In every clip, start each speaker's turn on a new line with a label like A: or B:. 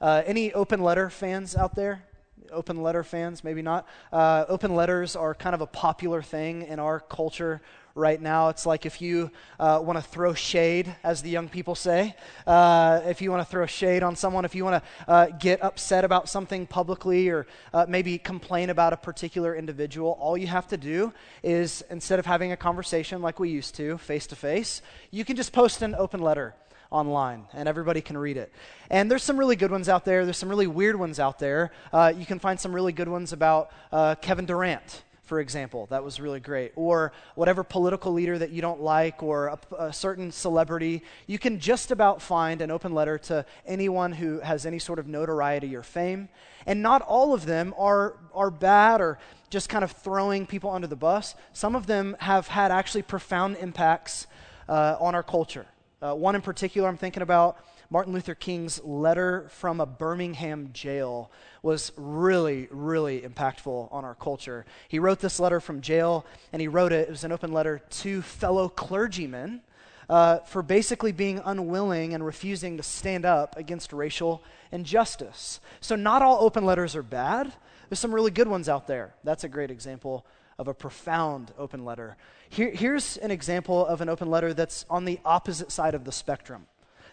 A: Uh, any open letter fans out there? Open letter fans, maybe not. Uh, open letters are kind of a popular thing in our culture right now. It's like if you uh, want to throw shade, as the young people say, uh, if you want to throw shade on someone, if you want to uh, get upset about something publicly or uh, maybe complain about a particular individual, all you have to do is instead of having a conversation like we used to, face to face, you can just post an open letter online and everybody can read it. And there's some really good ones out there. There's some really weird ones out there. Uh, you can find some really good ones about uh, Kevin Durant for example. That was really great. Or whatever political leader that you don't like or a, a, certain celebrity, you can just about find an open letter to anyone who has any sort of notoriety or fame. And not all of them are, are bad or just kind of throwing people under the bus. Some of them have had actually profound impacts uh, on our culture. Uh, one in particular I'm thinking about Martin Luther King's letter from a Birmingham jail was really, really impactful on our culture. He wrote this letter from jail, and he wrote it, it was an open letter to fellow clergymen uh, for basically being unwilling and refusing to stand up against racial injustice. So, not all open letters are bad. There's some really good ones out there. That's a great example of a profound open letter. Here, here's an example of an open letter that's on the opposite side of the spectrum.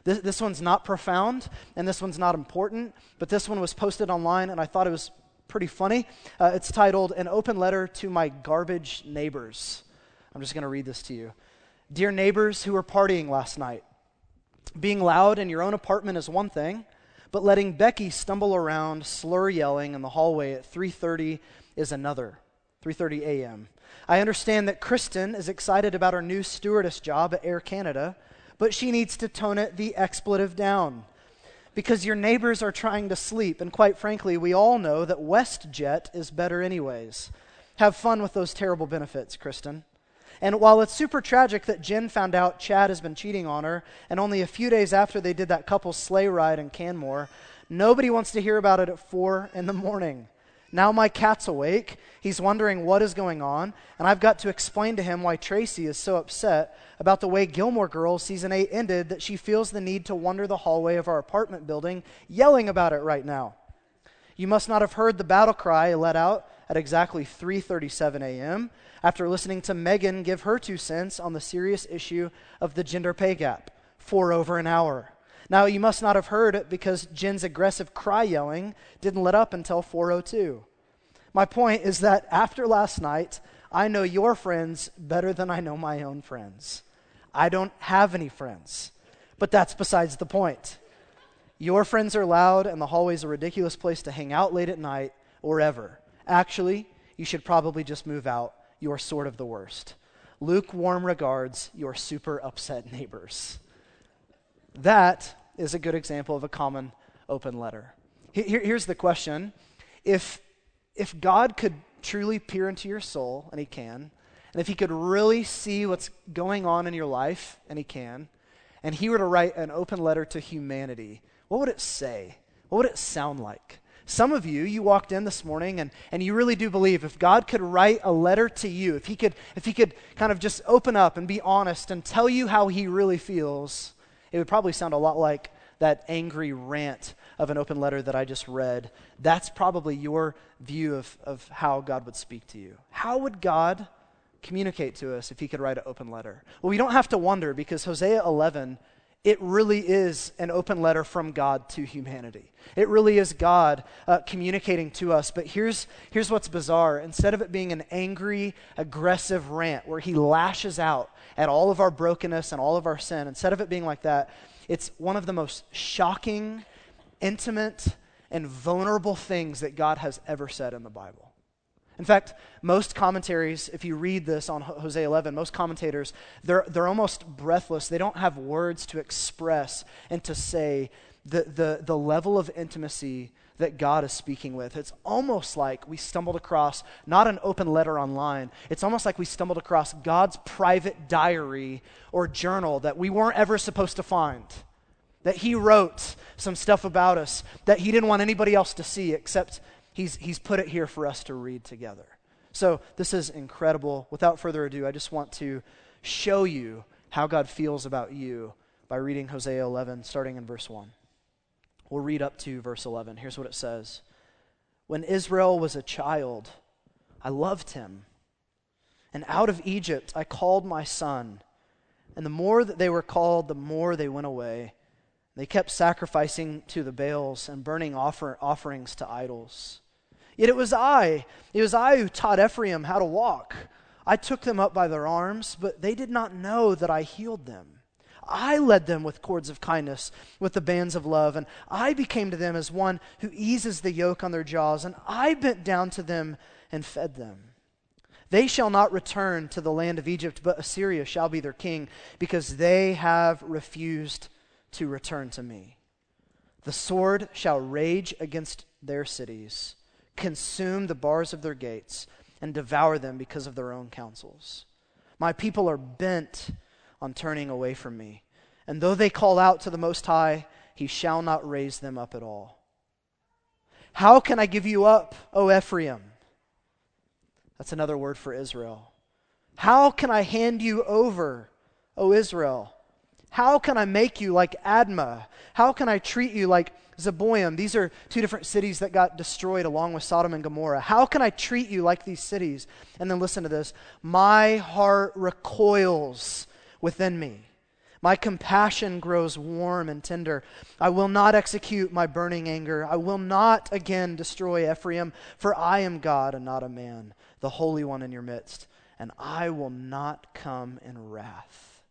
A: This, this one's not profound and this one's not important, but this one was posted online and I thought it was pretty funny. Uh, it's titled An Open Letter to My Garbage Neighbors. I'm just going to read this to you. Dear neighbors who were partying last night, being loud in your own apartment is one thing, but letting Becky stumble around, slur yelling in the hallway at 3:30 is another. 3:30 a.m. I understand that Kristen is excited about her new stewardess job at Air Canada, but she needs to tone it the expletive down. Because your neighbors are trying to sleep, and quite frankly, we all know that WestJet is better, anyways. Have fun with those terrible benefits, Kristen. And while it's super tragic that Jen found out Chad has been cheating on her, and only a few days after they did that couple's sleigh ride in Canmore, nobody wants to hear about it at 4 in the morning. Now my cat's awake. He's wondering what is going on, and I've got to explain to him why Tracy is so upset about the way Gilmore Girls season 8 ended that she feels the need to wander the hallway of our apartment building yelling about it right now. You must not have heard the battle cry let out at exactly 3:37 a.m. after listening to Megan give her two cents on the serious issue of the gender pay gap for over an hour. Now, you must not have heard it because Jen's aggressive cry yelling didn't let up until 402. My point is that after last night, I know your friends better than I know my own friends. I don't have any friends, but that's besides the point. Your friends are loud, and the hallway's a ridiculous place to hang out late at night or ever. Actually, you should probably just move out. You're sort of the worst. Lukewarm regards, your super upset neighbors. That is a good example of a common open letter. Here, here's the question if, if God could truly peer into your soul, and He can, and if He could really see what's going on in your life, and He can, and He were to write an open letter to humanity, what would it say? What would it sound like? Some of you, you walked in this morning and, and you really do believe if God could write a letter to you, if he could, if he could kind of just open up and be honest and tell you how he really feels, it would probably sound a lot like that angry rant of an open letter that I just read. That's probably your view of, of how God would speak to you. How would God communicate to us if he could write an open letter? Well, we don't have to wonder because Hosea 11 it really is an open letter from God to humanity. It really is God uh, communicating to us. But here's, here's what's bizarre. Instead of it being an angry, aggressive rant where he lashes out at all of our brokenness and all of our sin, instead of it being like that, it's one of the most shocking, intimate, and vulnerable things that God has ever said in the Bible. In fact, most commentaries, if you read this on Hosea 11, most commentators, they're, they're almost breathless. They don't have words to express and to say the, the, the level of intimacy that God is speaking with. It's almost like we stumbled across not an open letter online, it's almost like we stumbled across God's private diary or journal that we weren't ever supposed to find. That He wrote some stuff about us that He didn't want anybody else to see except he's, he's put it here for us to read together. So this is incredible. Without further ado, I just want to show you how God feels about you by reading Hosea 11, starting in verse 1. We'll read up to verse 11. Here's what it says When Israel was a child, I loved him. And out of Egypt I called my son. And the more that they were called, the more they went away. They kept sacrificing to the Baals and burning offer, offerings to idols. Yet it was I, it was I who taught Ephraim how to walk. I took them up by their arms, but they did not know that I healed them. I led them with cords of kindness, with the bands of love, and I became to them as one who eases the yoke on their jaws, and I bent down to them and fed them. They shall not return to the land of Egypt, but Assyria shall be their king, because they have refused to return to me. The sword shall rage against their cities, consume the bars of their gates, and devour them because of their own counsels. My people are bent on turning away from me. And though they call out to the Most High, he shall not raise them up at all. How can I give you up, O Ephraim? That's another word for Israel. How can I hand you over, O Israel? How can I make you like Admah? How can I treat you like Zeboim? These are two different cities that got destroyed along with Sodom and Gomorrah. How can I treat you like these cities? And then listen to this My heart recoils within me. My compassion grows warm and tender. I will not execute my burning anger. I will not again destroy Ephraim, for I am God and not a man, the Holy One in your midst, and I will not come in wrath.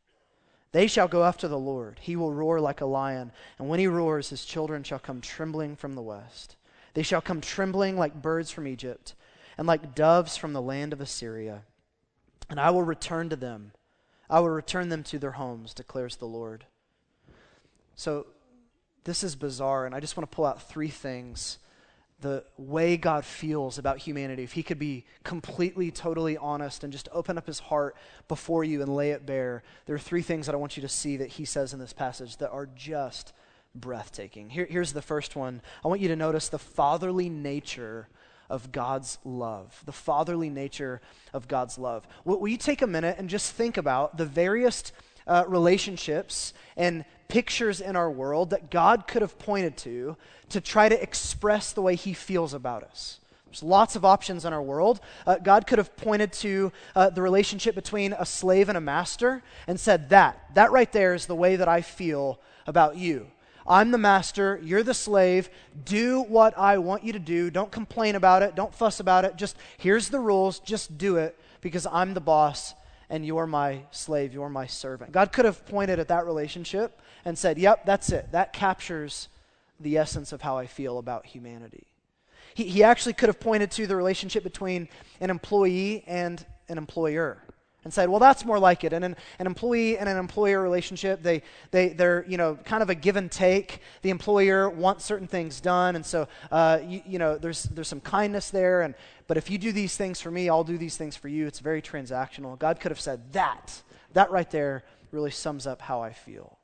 A: They shall go after the Lord. He will roar like a lion, and when he roars, his children shall come trembling from the west. They shall come trembling like birds from Egypt, and like doves from the land of Assyria. And I will return to them I will return them to their homes, declares the Lord. So, this is bizarre, and I just want to pull out three things. The way God feels about humanity, if He could be completely, totally honest and just open up His heart before you and lay it bare, there are three things that I want you to see that He says in this passage that are just breathtaking. Here, here's the first one I want you to notice the fatherly nature of God's love, the fatherly nature of God's love. Will, you take a minute and just think about the various uh, relationships and pictures in our world that God could have pointed to to try to express the way He feels about us? There's lots of options in our world. Uh, God could have pointed to uh, the relationship between a slave and a master and said, That, that right there is the way that I feel about you. I'm the master, you're the slave. Do what I want you to do. Don't complain about it, don't fuss about it. Just here's the rules, just do it because I'm the boss and you're my slave, you're my servant. God could have pointed at that relationship and said, Yep, that's it. That captures the essence of how I feel about humanity. He, he actually could have pointed to the relationship between an employee and an employer and said, well, that's more like it. And an, an employee and an employer relationship, they, they, they're, you know, kind of a give and take. The employer wants certain things done, and so, uh, you, you know, there's, there's some kindness there. And, but if you do these things for me, I'll do these things for you. It's very transactional. God could have said that. That right there really sums up how I feel.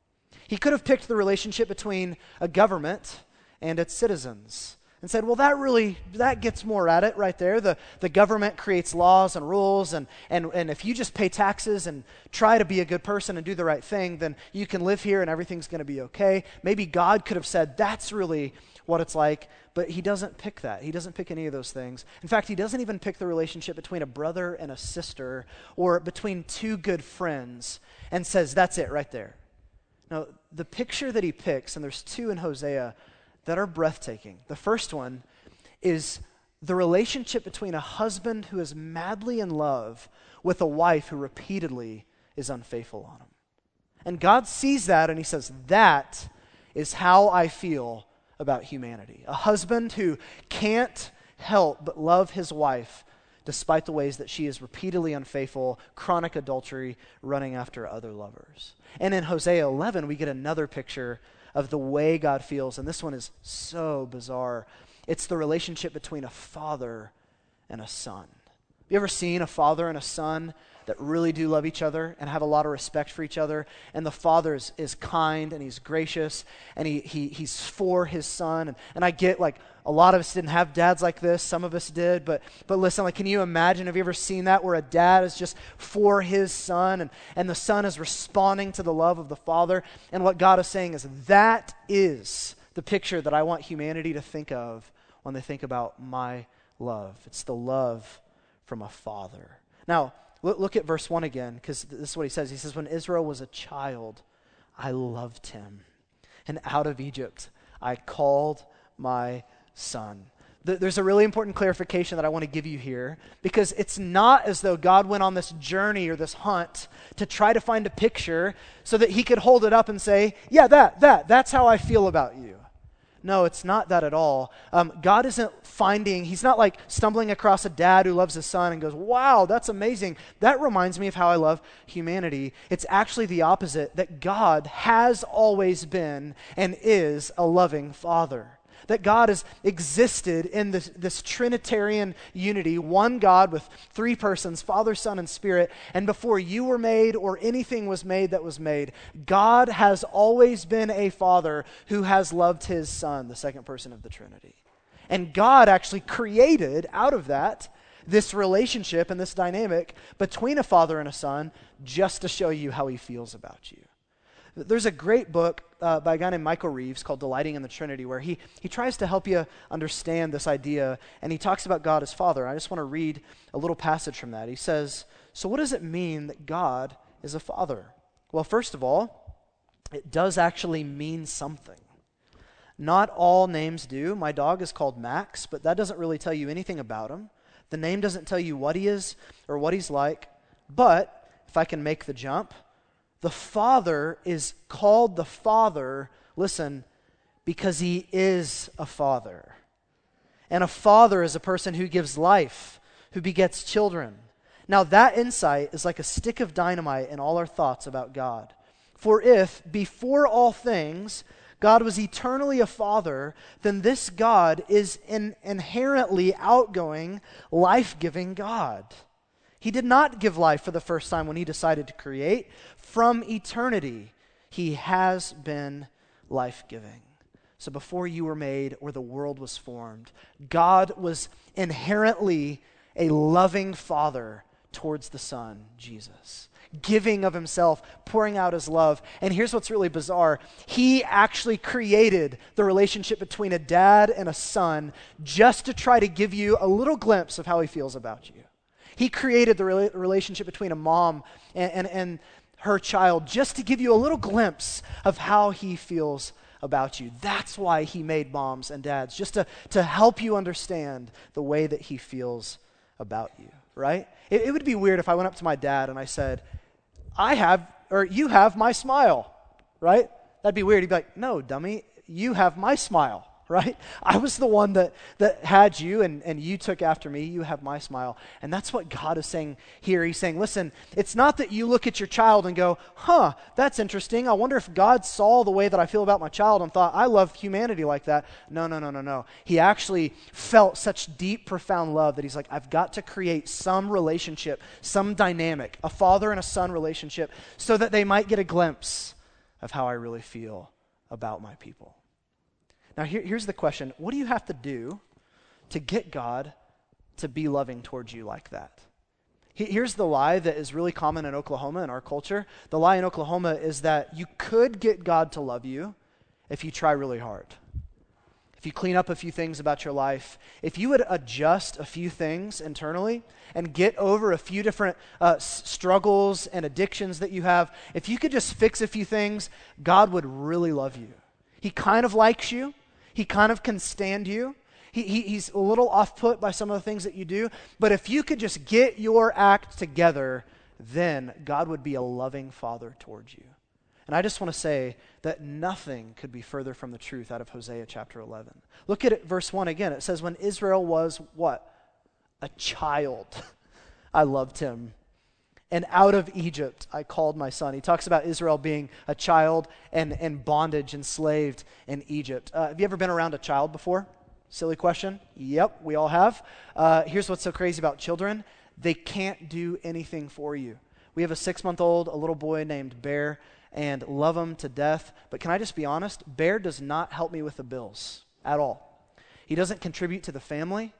A: He could have picked the relationship between a government and its citizens and said, well, that really, that gets more at it right there. The, the government creates laws and rules, and, and, and if you just pay taxes and try to be a good person and do the right thing, then you can live here and everything's going to be okay. Maybe God could have said, that's really what it's like, but he doesn't pick that. He doesn't pick any of those things. In fact, he doesn't even pick the relationship between a brother and a sister or between two good friends and says, that's it right there. Now, the picture that he picks, and there's two in Hosea, that are breathtaking. The first one is the relationship between a husband who is madly in love with a wife who repeatedly is unfaithful on him. And God sees that and he says, That is how I feel about humanity. A husband who can't help but love his wife despite the ways that she is repeatedly unfaithful, chronic adultery, running after other lovers. And in Hosea 11, we get another picture of the way God feels. And this one is so bizarre. It's the relationship between a father and a son. Have you ever seen a father and a son that really do love each other and have a lot of respect for each other? And the father is, is kind and he's gracious and he, he, he's for his son. And, and I get like a lot of us didn't have dads like this. Some of us did. But, but listen, like, can you imagine? Have you ever seen that where a dad is just for his son and, and the son is responding to the love of the father? And what God is saying is that is the the picture that I want humanity to think of when they think about my love. It's the love from a father. Now, look, look at verse 1 again, because this is what he says. He says, When Israel was a child, I loved him. And out of Egypt, I called my son. There's a really important clarification that I want to give you here because it's not as though God went on this journey or this hunt to try to find a picture so that he could hold it up and say, Yeah, that, that, that's how I feel about you. No, it's not that at all. Um, God isn't finding, He's not like stumbling across a dad who loves his son and goes, Wow, that's amazing. That reminds me of how I love humanity. It's actually the opposite that God has always been and is a loving father that God has existed in this, this Trinitarian unity, one God with three persons, Father, Son, and Spirit. And before you were made or anything was made that was made, God has always been a Father who has loved his Son, the second person of the Trinity. And God actually created out of that this relationship and this dynamic between a father and a son just to show you how he feels about you. There's a great book uh, by a guy named Michael Reeves called Delighting in the Trinity, where he, he tries to help you understand this idea, and he talks about God as Father. I just want to read a little passage from that. He says, So, what does it mean that God is a Father? Well, first of all, it does actually mean something. Not all names do. My dog is called Max, but that doesn't really tell you anything about him. The name doesn't tell you what he is or what he's like. But if I can make the jump, the Father is called the Father, listen, because he is a father. And a father is a person who gives life, who begets children. Now, that insight is like a stick of dynamite in all our thoughts about God. For if, before all things, God was eternally a father, then this God is an inherently outgoing, life giving God. He did not give life for the first time when he decided to create. From eternity, he has been life giving. So before you were made or the world was formed, God was inherently a loving father towards the Son, Jesus, giving of himself, pouring out his love. And here's what's really bizarre He actually created the relationship between a dad and a son just to try to give you a little glimpse of how he feels about you. He created the relationship between a mom and, and, and her child just to give you a little glimpse of how he feels about you. That's why he made moms and dads, just to, to help you understand the way that he feels about you, right? It, it would be weird if I went up to my dad and I said, I have, or you have my smile, right? That'd be weird. He'd be like, no, dummy, you have my smile right? I was the one that, that had you, and, and you took after me. You have my smile. And that's what God is saying here. He's saying, listen, it's not that you look at your child and go, huh, that's interesting. I wonder if God saw the way that I feel about my child and thought, I love humanity like that. No, no, no, no, no. He actually felt such deep, profound love that he's like, I've got to create some relationship, some dynamic, a father and a son relationship, so that they might get a glimpse of how I really feel about my people. Now, here, here's the question What do you have to do to get God to be loving towards you like that? Here's the lie that is really common in Oklahoma in our culture. The lie in Oklahoma is that you could get God to love you if you try really hard. If you clean up a few things about your life, if you would adjust a few things internally and get over a few different uh, struggles and addictions that you have, if you could just fix a few things, God would really love you. He kind of likes you, he kind of can stand you. He, he, he's a little off put by some of the things that you do. But if you could just get your act together, then God would be a loving father towards you. And I just want to say that nothing could be further from the truth out of Hosea chapter 11. Look at it, verse 1 again. It says, When Israel was what? A child. I loved him and out of Egypt I called my son. He talks about Israel being a child and, and bondage, enslaved in Egypt. Uh, have you ever been around a child before? Silly question. Yep, we all have. Uh, here's what's so crazy about children they can't do anything for you. We have a six month old, a little boy named Bear, and love him to death. But can I just be honest? Bear does not help me with the bills at all. He doesn't contribute to the family.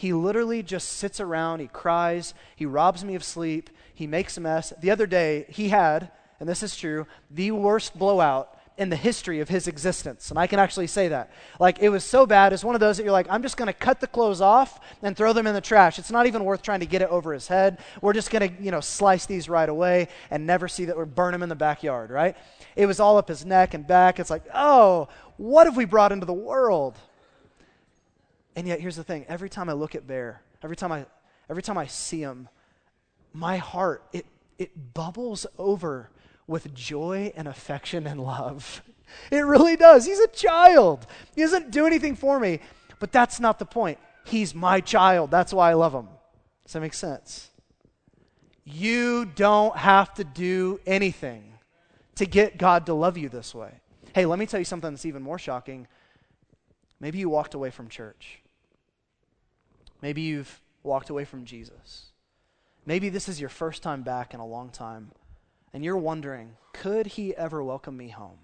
A: He literally just sits around, he cries, he robs me of sleep, he makes a mess. The other day, he had, and this is true, the worst blowout in the history of his existence. And I can actually say that. Like, it was so bad. It's one of those that you're like, I'm just going to cut the clothes off and throw them in the trash. It's not even worth trying to get it over his head. We're just going to, you know, slice these right away and never see that or burn them in the backyard, right? It was all up his neck and back. It's like, oh, what have we brought into the world? And yet, here's the thing every time I look at Bear, every time I, every time I see him, my heart, it, it bubbles over with joy and affection and love. It really does. He's a child. He doesn't do anything for me. But that's not the point. He's my child. That's why I love him. Does that make sense? You don't have to do anything to get God to love you this way. Hey, let me tell you something that's even more shocking. Maybe you walked away from church. Maybe you've walked away from Jesus. Maybe this is your first time back in a long time and you're wondering, could he ever welcome me home?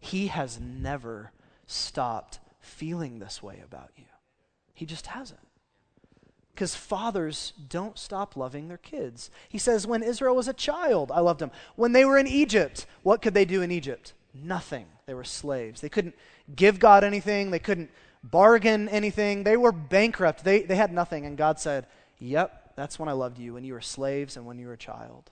A: He has never stopped feeling this way about you. He just hasn't. Because fathers don't stop loving their kids. He says, when Israel was a child, I loved him. When they were in Egypt, what could they do in Egypt? Nothing. They were slaves. They couldn't give God anything, they couldn't bargain anything. They were bankrupt. They, they had nothing. And God said, Yep, that's when I loved you, when you were slaves and when you were a child.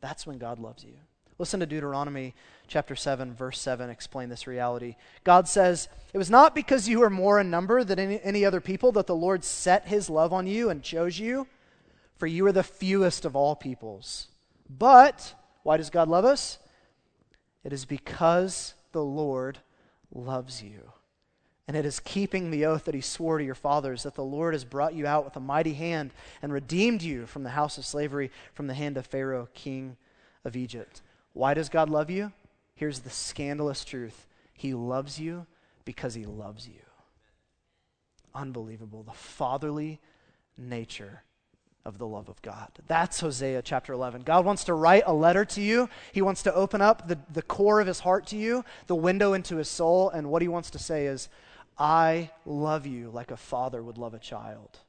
A: That's when God loves you. Listen to Deuteronomy chapter 7, verse 7 explain this reality. God says, It was not because you were more in number than any, any other people that the Lord set his love on you and chose you, for you are the fewest of all peoples. But, why does God love us? It is because the Lord loves you. And it is keeping the oath that he swore to your fathers that the Lord has brought you out with a mighty hand and redeemed you from the house of slavery, from the hand of Pharaoh, king of Egypt. Why does God love you? Here's the scandalous truth He loves you because He loves you. Unbelievable. The fatherly nature of the love of God. That's Hosea chapter 11. God wants to write a letter to you. He wants to open up the, the core of His heart to you, the window into His soul. And what He wants to say is, I love you like a father would love a child.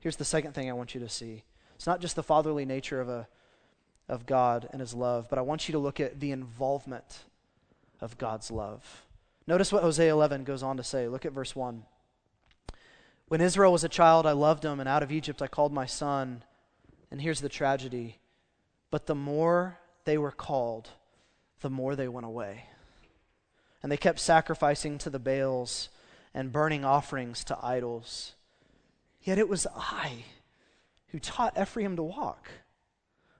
A: Here's the second thing I want you to see it's not just the fatherly nature of, a, of God and his love, but I want you to look at the involvement of God's love. Notice what Hosea 11 goes on to say. Look at verse 1. When Israel was a child, I loved him, and out of Egypt I called my son. And here's the tragedy. But the more they were called, the more they went away. And they kept sacrificing to the Baals and burning offerings to idols. Yet it was I who taught Ephraim to walk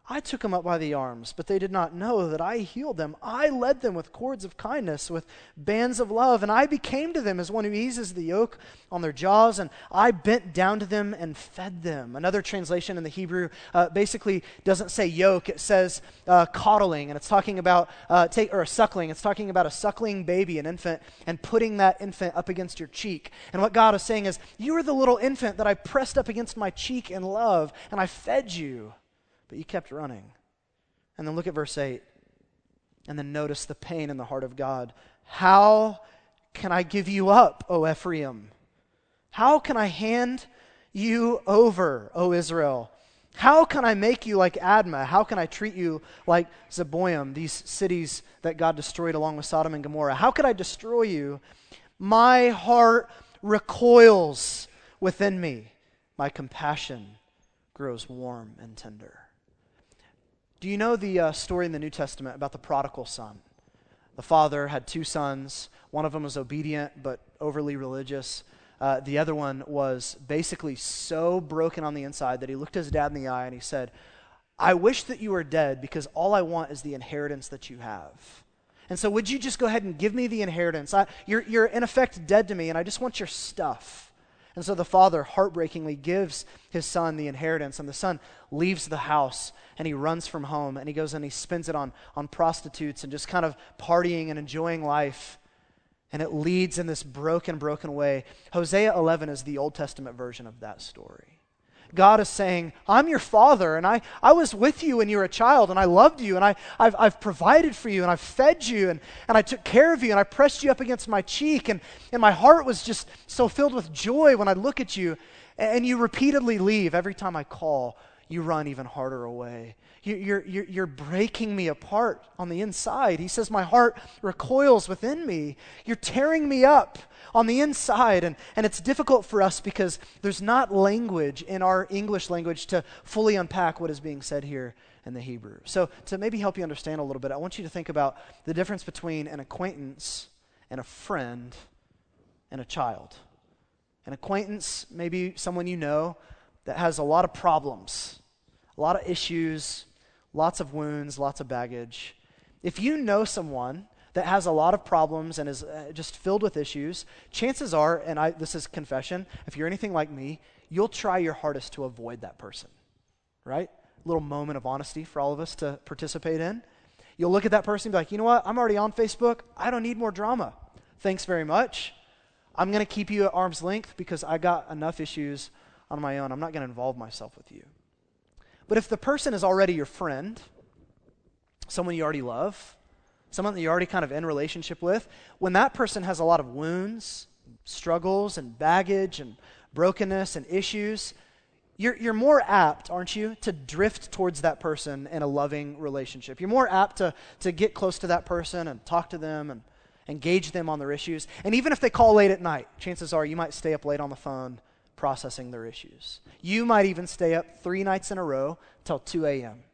A: I took them up by the arms, but they did not know that I healed them. I led them with cords of kindness, with bands of love, and I became to them as one who eases the yoke on their jaws, and I bent down to them and fed them. Another translation in the Hebrew uh, basically doesn't say yoke, it says uh, coddling, and it's talking about, uh, take, or a suckling. It's talking about a suckling baby, an infant, and putting that infant up against your cheek. And what God is saying is, You are the little infant that I pressed up against my cheek in love, and I fed you but you kept running. And then look at verse 8. And then notice the pain in the heart of God. How can I give you up, O Ephraim? How can I hand you over, O Israel? How can I make you like Admah? How can I treat you like Zeboim, these cities that God destroyed along with Sodom and Gomorrah? How could I destroy you? My heart recoils within me. My compassion grows warm and tender. Do you know the uh, story in the New Testament about the prodigal son? The father had two sons. One of them was obedient but overly religious. Uh, the other one was basically so broken on the inside that he looked his dad in the eye and he said, I wish that you were dead because all I want is the inheritance that you have. And so, would you just go ahead and give me the inheritance? I, you're, you're in effect dead to me, and I just want your stuff. And so the father heartbreakingly gives his son the inheritance, and the son leaves the house and he runs from home and he goes and he spends it on, on prostitutes and just kind of partying and enjoying life. And it leads in this broken, broken way. Hosea 11 is the Old Testament version of that story. God is saying, I'm your father, and I, I was with you when you were a child, and I loved you, and I, I've, I've provided for you, and I've fed you, and, and I took care of you, and I pressed you up against my cheek, and, and my heart was just so filled with joy when I look at you, and you repeatedly leave every time I call. You run even harder away. You, are you're, you're breaking me apart on the inside. He says, My heart recoils within me. You're tearing me up on the inside. And, and it's difficult for us because there's not language in our English language to fully unpack what is being said here in the Hebrew. So, to maybe help you understand a little bit, I want you to think about the difference between an acquaintance and a friend and a child. An acquaintance, maybe someone you know that has a lot of problems, a lot of issues, lots of wounds, lots of baggage. If you know someone that has a lot of problems and is uh, just filled with issues, chances are, and I, this is confession, if you're anything like me, you'll try your hardest to avoid that person, right? A little moment of honesty for all of us to participate in. You'll look at that person and be like, you know what? I'm already on Facebook. I don't need more drama. Thanks very much. I'm going to keep you at arm's length because I got enough issues on my own. I'm not going to involve myself with you. But if the person is already your friend, someone you already love, someone that you're already kind of in relationship with, when that person has a lot of wounds, struggles, and baggage, and brokenness, and issues, you're, you're more apt, aren't you, to drift towards that person in a loving relationship. You're more apt to, to get close to that person and talk to them and engage them on their issues. And even if they call late at night, chances are you might stay up late on the phone processing their issues. You might even stay up three nights in a row till 2 a.m.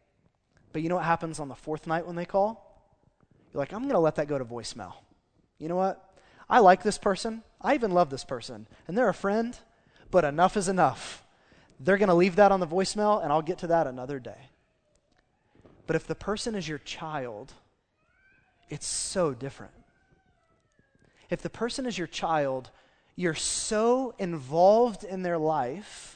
A: But you know what happens on the fourth night when they call? You're like, I'm going to let that go to voicemail. You know what? I like this person. I even love this person. And they're a friend, but enough is enough. They're going to leave that on the voicemail, and I'll get to that another day. But if the person is your child, it's so different. If the person is your child, you're so involved in their life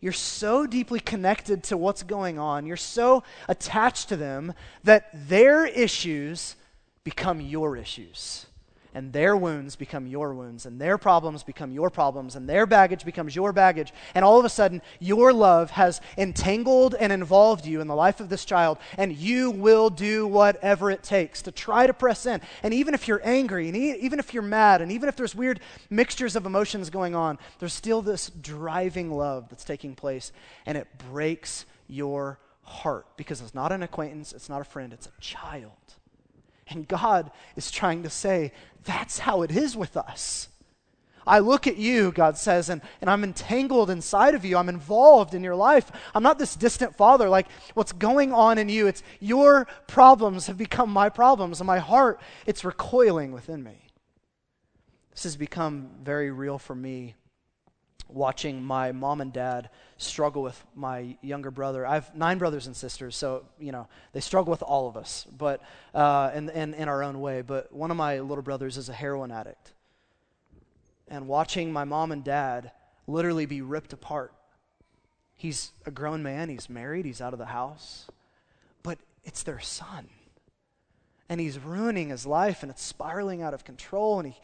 A: you're so deeply connected to what's going on, you're so attached to them that their issues become your issues. And their wounds become your wounds, and their problems become your problems, and their baggage becomes your baggage. And all of a sudden, your love has entangled and involved you in the life of this child, and you will do whatever it takes to try to press in. And even if you're angry, and even if you're mad, and even if there's weird mixtures of emotions going on, there's still this driving love that's taking place, and it breaks your heart because it's not an acquaintance, it's not a friend, it's a child. And God is trying to say, that's how it is with us. I look at you, God says, and, and I'm entangled inside of you. I'm involved in your life. I'm not this distant father. Like, what's going on in you, it's your problems have become my problems, and my heart, it's recoiling within me. This has become very real for me watching my mom and dad struggle with my younger brother. I have nine brothers and sisters, so, you know, they struggle with all of us, but uh, in, in, in our own way. But one of my little brothers is a heroin addict. And watching my mom and dad literally be ripped apart. He's a grown man, he's married, he's out of the house, but it's their son. And he's ruining his life, and it's spiraling out of control, and he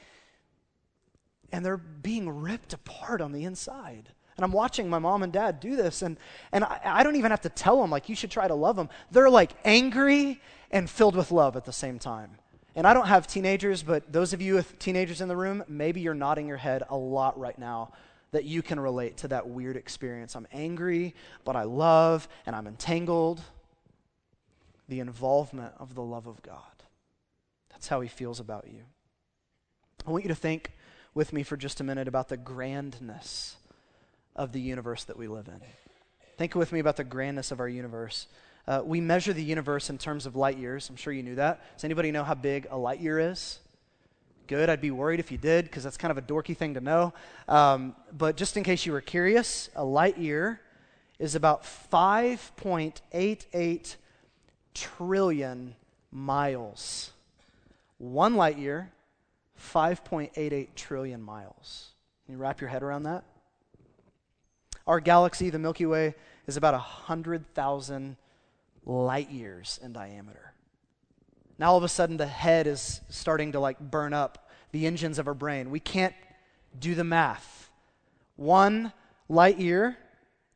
A: and they're being ripped apart on the inside. And I'm watching my mom and dad do this, and, and I, I, don't even have to tell them, like, you should try to love them. They're like angry and filled with love at the same time. And I don't have teenagers, but those of you with teenagers in the room, maybe you're nodding your head a lot right now that you can relate to that weird experience. I'm angry, but I love, and I'm entangled. The involvement of the love of God. That's how he feels about you. I want you to think with me for just a minute about the grandness of the universe that we live in. Think with me about the grandness of our universe. Uh, we measure the universe in terms of light years. I'm sure you knew that. Does anybody know how big a light year is? Good. I'd be worried if you did because that's kind of a dorky thing to know. Um, but just in case you were curious, a light year is about 5.88 trillion miles. One light year 5.88 trillion miles. Can you wrap your head around that? Our galaxy, the Milky Way, is about 100,000 light years in diameter. Now, all of a sudden, the head is starting to like burn up the engines of our brain. We can't do the math. One light year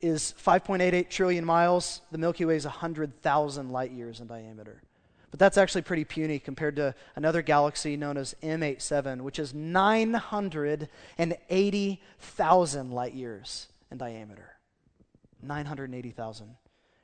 A: is 5.88 trillion miles. The Milky Way is 100,000 light years in diameter. But that's actually pretty puny compared to another galaxy known as M87, which is 980,000 light years in diameter. 980,000.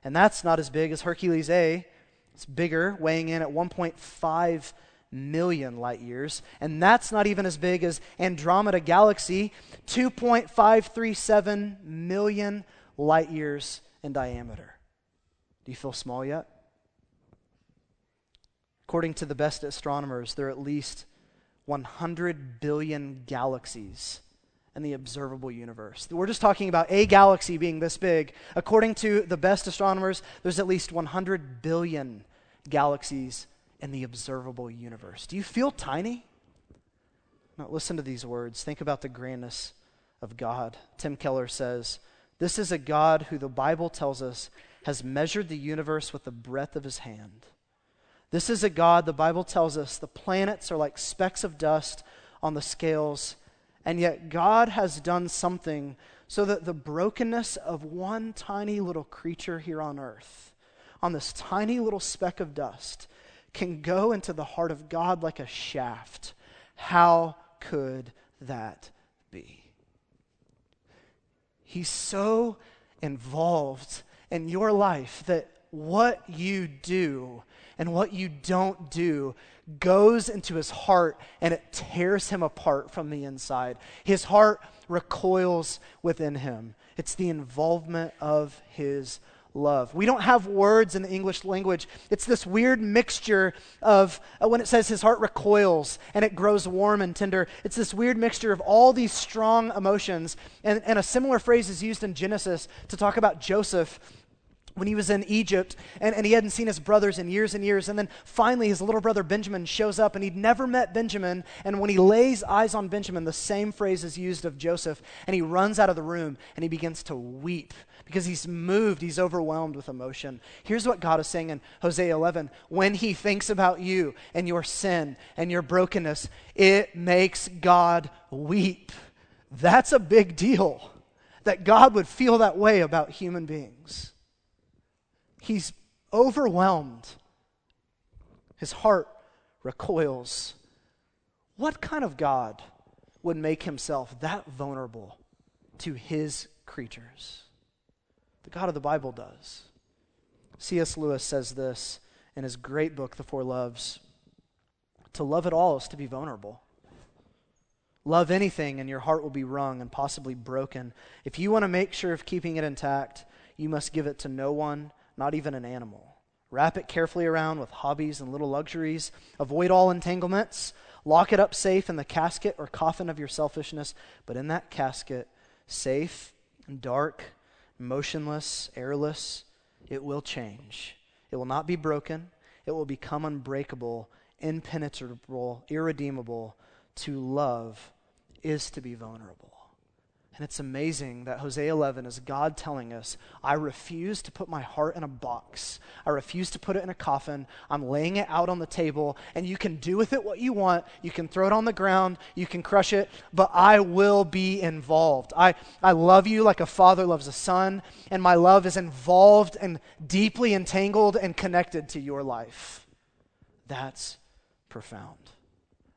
A: And that's not as big as Hercules A. It's bigger, weighing in at 1.5 million light years. And that's not even as big as Andromeda Galaxy, 2.537 million light years in diameter. Do you feel small yet? According to the best astronomers, there are at least 100 billion galaxies in the observable universe. We're just talking about a galaxy being this big. According to the best astronomers, there's at least 100 billion galaxies in the observable universe. Do you feel tiny? Now, listen to these words. Think about the grandness of God. Tim Keller says, This is a God who the Bible tells us has measured the universe with the breadth of his hand. This is a God, the Bible tells us, the planets are like specks of dust on the scales and yet, God has done something so that the brokenness of one tiny little creature here on earth, on this tiny little speck of dust, can go into the heart of God like a shaft. How could that be? He's so involved in your life that what you do and what you don't do goes into his heart and it tears him apart from the inside. His heart recoils within him. It's the involvement of his love. We don't have words in the English language. It's this weird mixture of, uh, when it says his heart recoils and it grows warm and tender, it's this weird mixture of all these strong emotions. And, and a similar phrase is used in Genesis to talk about Joseph when he was in Egypt and, and he hadn't seen his brothers in years and years. And then finally, his little brother Benjamin shows up and he'd never met Benjamin. And when he lays eyes on Benjamin, the same phrase is used of Joseph. And he runs out of the room and he begins to weep because he's moved, he's overwhelmed with emotion. Here's what God is saying in Hosea 11 when he thinks about you and your sin and your brokenness, it makes God weep. That's a big deal that God would feel that way about human beings. He's overwhelmed. His heart recoils. What kind of God would make himself that vulnerable to his creatures? The God of the Bible does. C.S. Lewis says this in his great book, The Four Loves To love at all is to be vulnerable. Love anything, and your heart will be wrung and possibly broken. If you want to make sure of keeping it intact, you must give it to no one not even an animal. Wrap it carefully around with hobbies and little luxuries. Avoid all entanglements. Lock it up safe in the casket or coffin of your selfishness. But in that casket, safe and dark, motionless, airless, it will change. It will not be broken. It will become unbreakable, impenetrable, irredeemable. To love is to be vulnerable. And it's amazing that Hosea 11 is God telling us, I refuse to put my heart in a box. I refuse to put it in a coffin. I'm laying it out on the table, and you can do with it what you want. You can throw it on the ground, you can crush it, but I will be involved. I, I love you like a father loves a son, and my love is involved and deeply entangled and connected to your life. That's profound.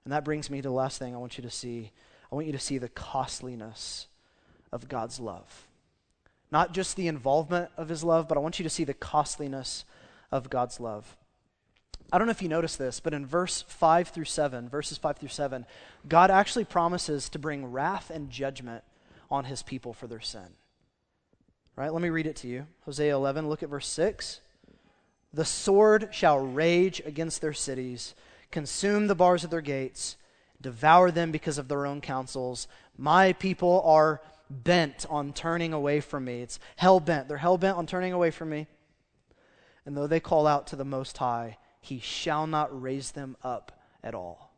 A: And that brings me to the last thing I want you to see. I want you to see the costliness of God's love. Not just the involvement of his love, but I want you to see the costliness of God's love. I don't know if you noticed this, but in verse 5 through 7, verses 5 through 7, God actually promises to bring wrath and judgment on his people for their sin. Right? Let me read it to you. Hosea 11, look at verse 6. The sword shall rage against their cities, consume the bars of their gates, devour them because of their own counsels. My people are bent on turning away from me. It's hell bent. They're hell bent on turning away from me. And though they call out to the Most High, he shall not raise them up at all.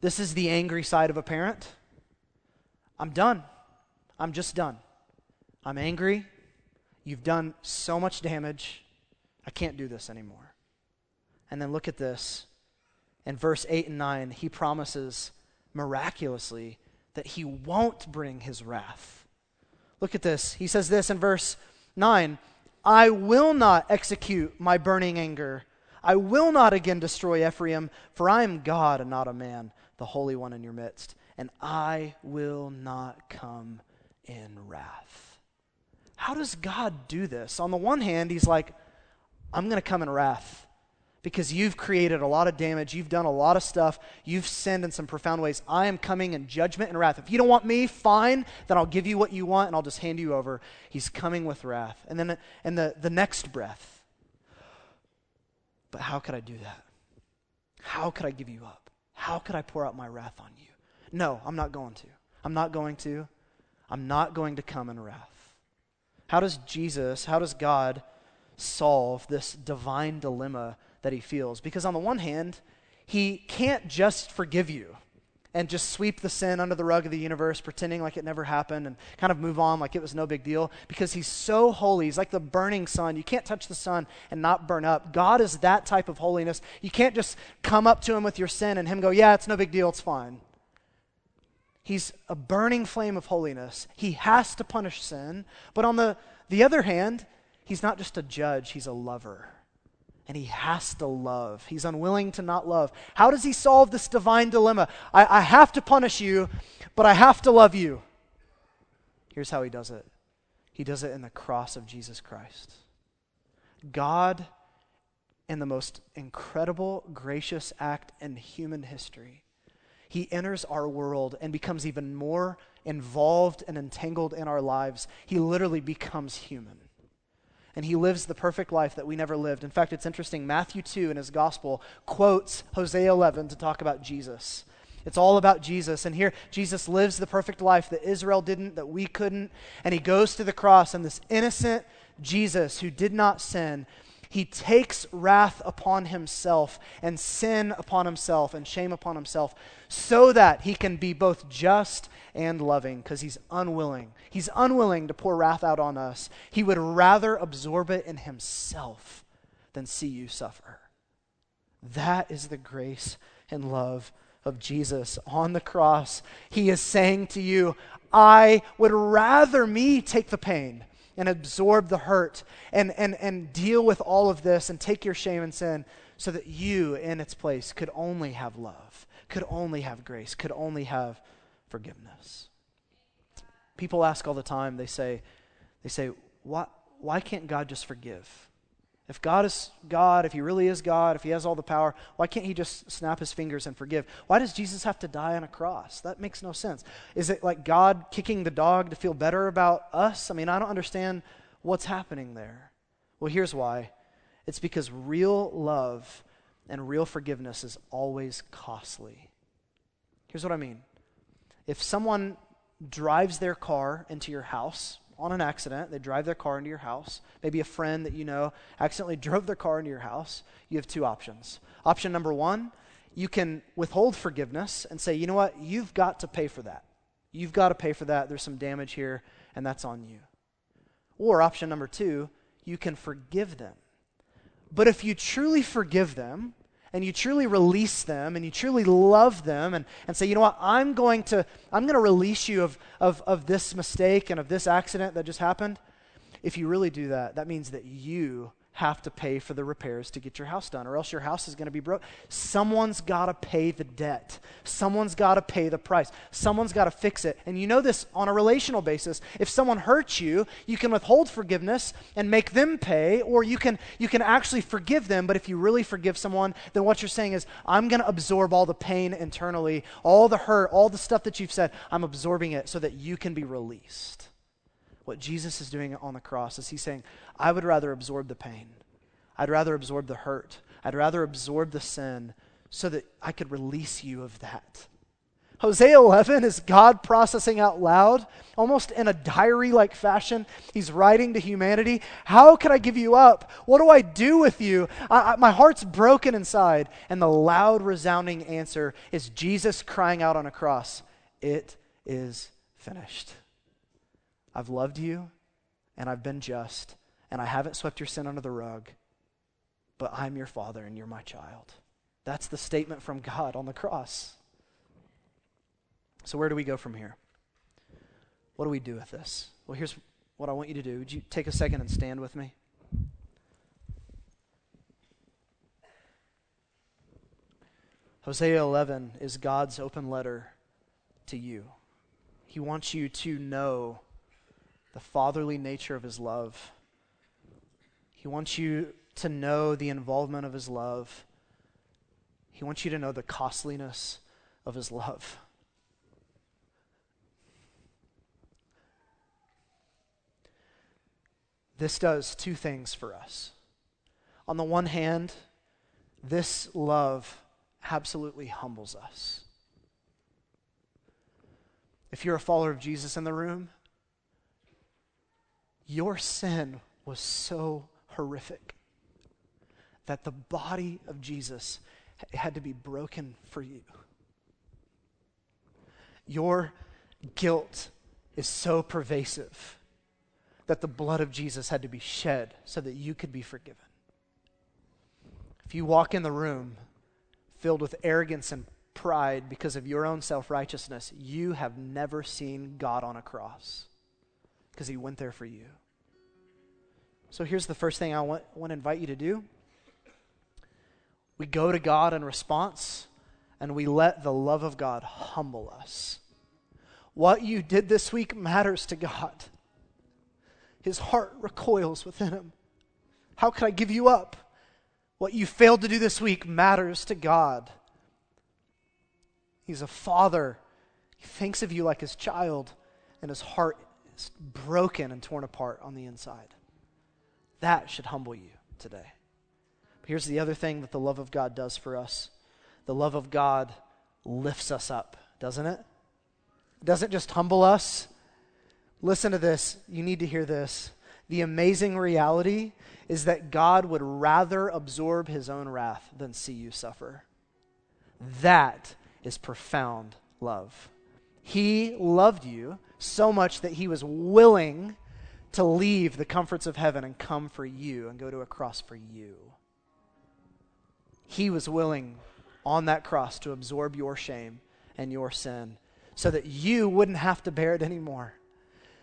A: This is the angry side of a parent. I'm done. I'm just done. I'm angry. You've done so much damage. I can't do this anymore. And then look at this. In verse 8 and 9, he promises miraculously that he won't bring his wrath Look at this. He says this in verse 9 I will not execute my burning anger. I will not again destroy Ephraim, for I am God and not a man, the Holy One in your midst, and I will not come in wrath. How does God do this? On the one hand, He's like, I'm going to come in wrath because you've created a lot of damage. You've done a lot of stuff. You've sinned in some profound ways. I am coming in judgment and wrath. If you don't want me, fine, then I'll give you what you want and I'll just hand you over. He's coming with wrath. And then and the, the next breath, but how could I do that? How could I give you up? How could I pour out my wrath on you? No, I'm not going to. I'm not going to. I'm not going to come in wrath. How does Jesus, how does God solve this divine dilemma that he feels. Because on the one hand, he can't just forgive you and just sweep the sin under the rug of the universe, pretending like it never happened and kind of move on like it was no big deal because he's so holy. He's like the burning sun. You can't touch the sun and not burn up. God is that type of holiness. You can't just come up to him with your sin and him go, Yeah, it's no big deal, it's fine. He's a burning flame of holiness. He has to punish sin. But on the, the other hand, he's not just a judge, he's a lover and he has to love. He's unwilling to not love. How does he solve this divine dilemma? I, I, have to punish you, but I have to love you. Here's how he does it he does it in the cross of Jesus Christ. God, in the most incredible, gracious act in human history, he enters our world and becomes even more involved and entangled in our lives. He literally becomes human and he lives the perfect life that we never lived. In fact, it's interesting. Matthew 2 in his gospel quotes Hosea 11 to talk about Jesus. It's all about Jesus. And here, Jesus lives the perfect life that Israel didn't, that we couldn't. And he goes to the cross, and this innocent Jesus who did not sin he takes wrath upon himself and sin upon himself and shame upon himself so that he can be both just and loving because he's unwilling. He's unwilling to pour wrath out on us. He would rather absorb it in himself than see you suffer. That is the grace and love of Jesus on the cross. He is saying to you, I would rather me take the pain and absorb the hurt and, and, and deal with all of this and take your shame and sin so that you, in its place, could only have love, could only have grace, could only have forgiveness. People ask all the time, they say, they say, why, why can't God just forgive? If God is God, if He really is God, if He has all the power, why can't He just snap His fingers and forgive? Why does Jesus have to die on a cross? That makes no sense. Is it like God kicking the dog to feel better about us? I mean, I don't understand what's happening there. Well, here's why it's because real love and real forgiveness is always costly. Here's what I mean if someone drives their car into your house, on an accident. They drive their car into your house. Maybe a friend that you know accidentally drove their car into your house. You have two options. Option number one, you can withhold forgiveness and say, you know what, you've got to pay for that. You've got to pay for that. There's some damage here, and that's on you. Or option number two, you can forgive them. But if you truly forgive them, and you truly release them and you truly love them and, and say, you know what, I'm going to, I'm going to release you of, of, of this mistake and of this accident that just happened, if you really do that, that means that you have to pay for the repairs to get your house done, or else your house is going to be broke. Someone's got to pay the debt. Someone's got to pay the price. Someone's got to fix it. And you know this on a relational basis. If someone hurts you, you can withhold forgiveness and make them pay, or you can you can actually forgive them. But if you really forgive someone, then what you're saying is, I'm going to absorb all the pain internally, all the hurt, all the stuff that you've said. I'm absorbing it so that you can be released. What Jesus is doing on the cross is he's saying, I would rather absorb the pain. I'd rather absorb the hurt. I'd rather absorb the sin so that I could release you of that. Hosea 11 is God processing out loud, almost in a diary like fashion. He's writing to humanity How can I give you up? What do I do with you? I, I, my heart's broken inside. And the loud, resounding answer is Jesus crying out on a cross It is finished. I've loved you and I've been just and I haven't swept your sin under the rug, but I'm your father and you're my child. That's the statement from God on the cross. So, where do we go from here? What do we do with this? Well, here's what I want you to do. Would you take a second and stand with me? Hosea 11 is God's open letter to you. He wants you to know the fatherly nature of his love. He wants you to know the involvement of his love. He wants you to know the costliness of his love. This does two things for us. On the one hand, this love absolutely humbles us. If you're a follower of Jesus in the room, your sin was so horrific that the body of Jesus had to be broken for you. Your guilt is so pervasive that the blood of Jesus had to be shed so that you could be forgiven. If you walk in the room filled with arrogance and pride because of your own self righteousness, you have never seen God on a cross because he went there for you. So here's the first thing I want, want to invite you to do we go to God in response and we let the love of God humble us. What you did this week matters to God. His heart recoils within him. How could I give you up? What you failed to do this week matters to God. He's a father. He thinks of you like his child, and his heart broken and torn apart on the inside. That should humble you today. But here's the other thing that the love of God does for us the love of God lifts us up, doesn't it? It doesn't just humble us. Listen to this. You need to hear this. The amazing reality is that God would rather absorb his own wrath than see you suffer. That is profound love. He loved you so much that he was willing to leave the comforts of heaven and come for you and go to a cross for you. He was willing on that cross to absorb your shame and your sin so that you wouldn't have to bear it anymore.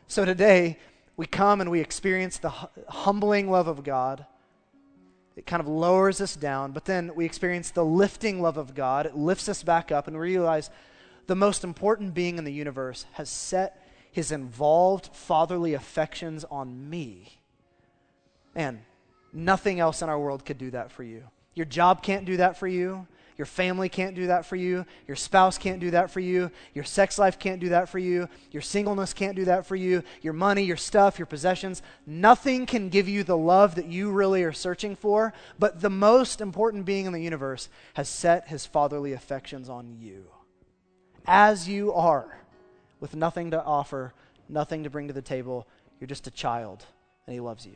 A: So today, we come and we experience the humbling love of God. It kind of lowers us down, but then we experience the lifting love of God. It lifts us back up, and we realize the most important being in the universe has set his involved fatherly affections on me. Man, nothing else in our world could do that for you. Your job can't do that for you. Your family can't do that for you. Your spouse can't do that for you. Your sex life can't do that for you. Your singleness can't do that for you. Your money, your stuff, your possessions. Nothing can give you the love that you really are searching for. But the most important being in the universe has set his fatherly affections on you. As you are with nothing to offer, nothing to bring to the table. You're just a child, and He loves you.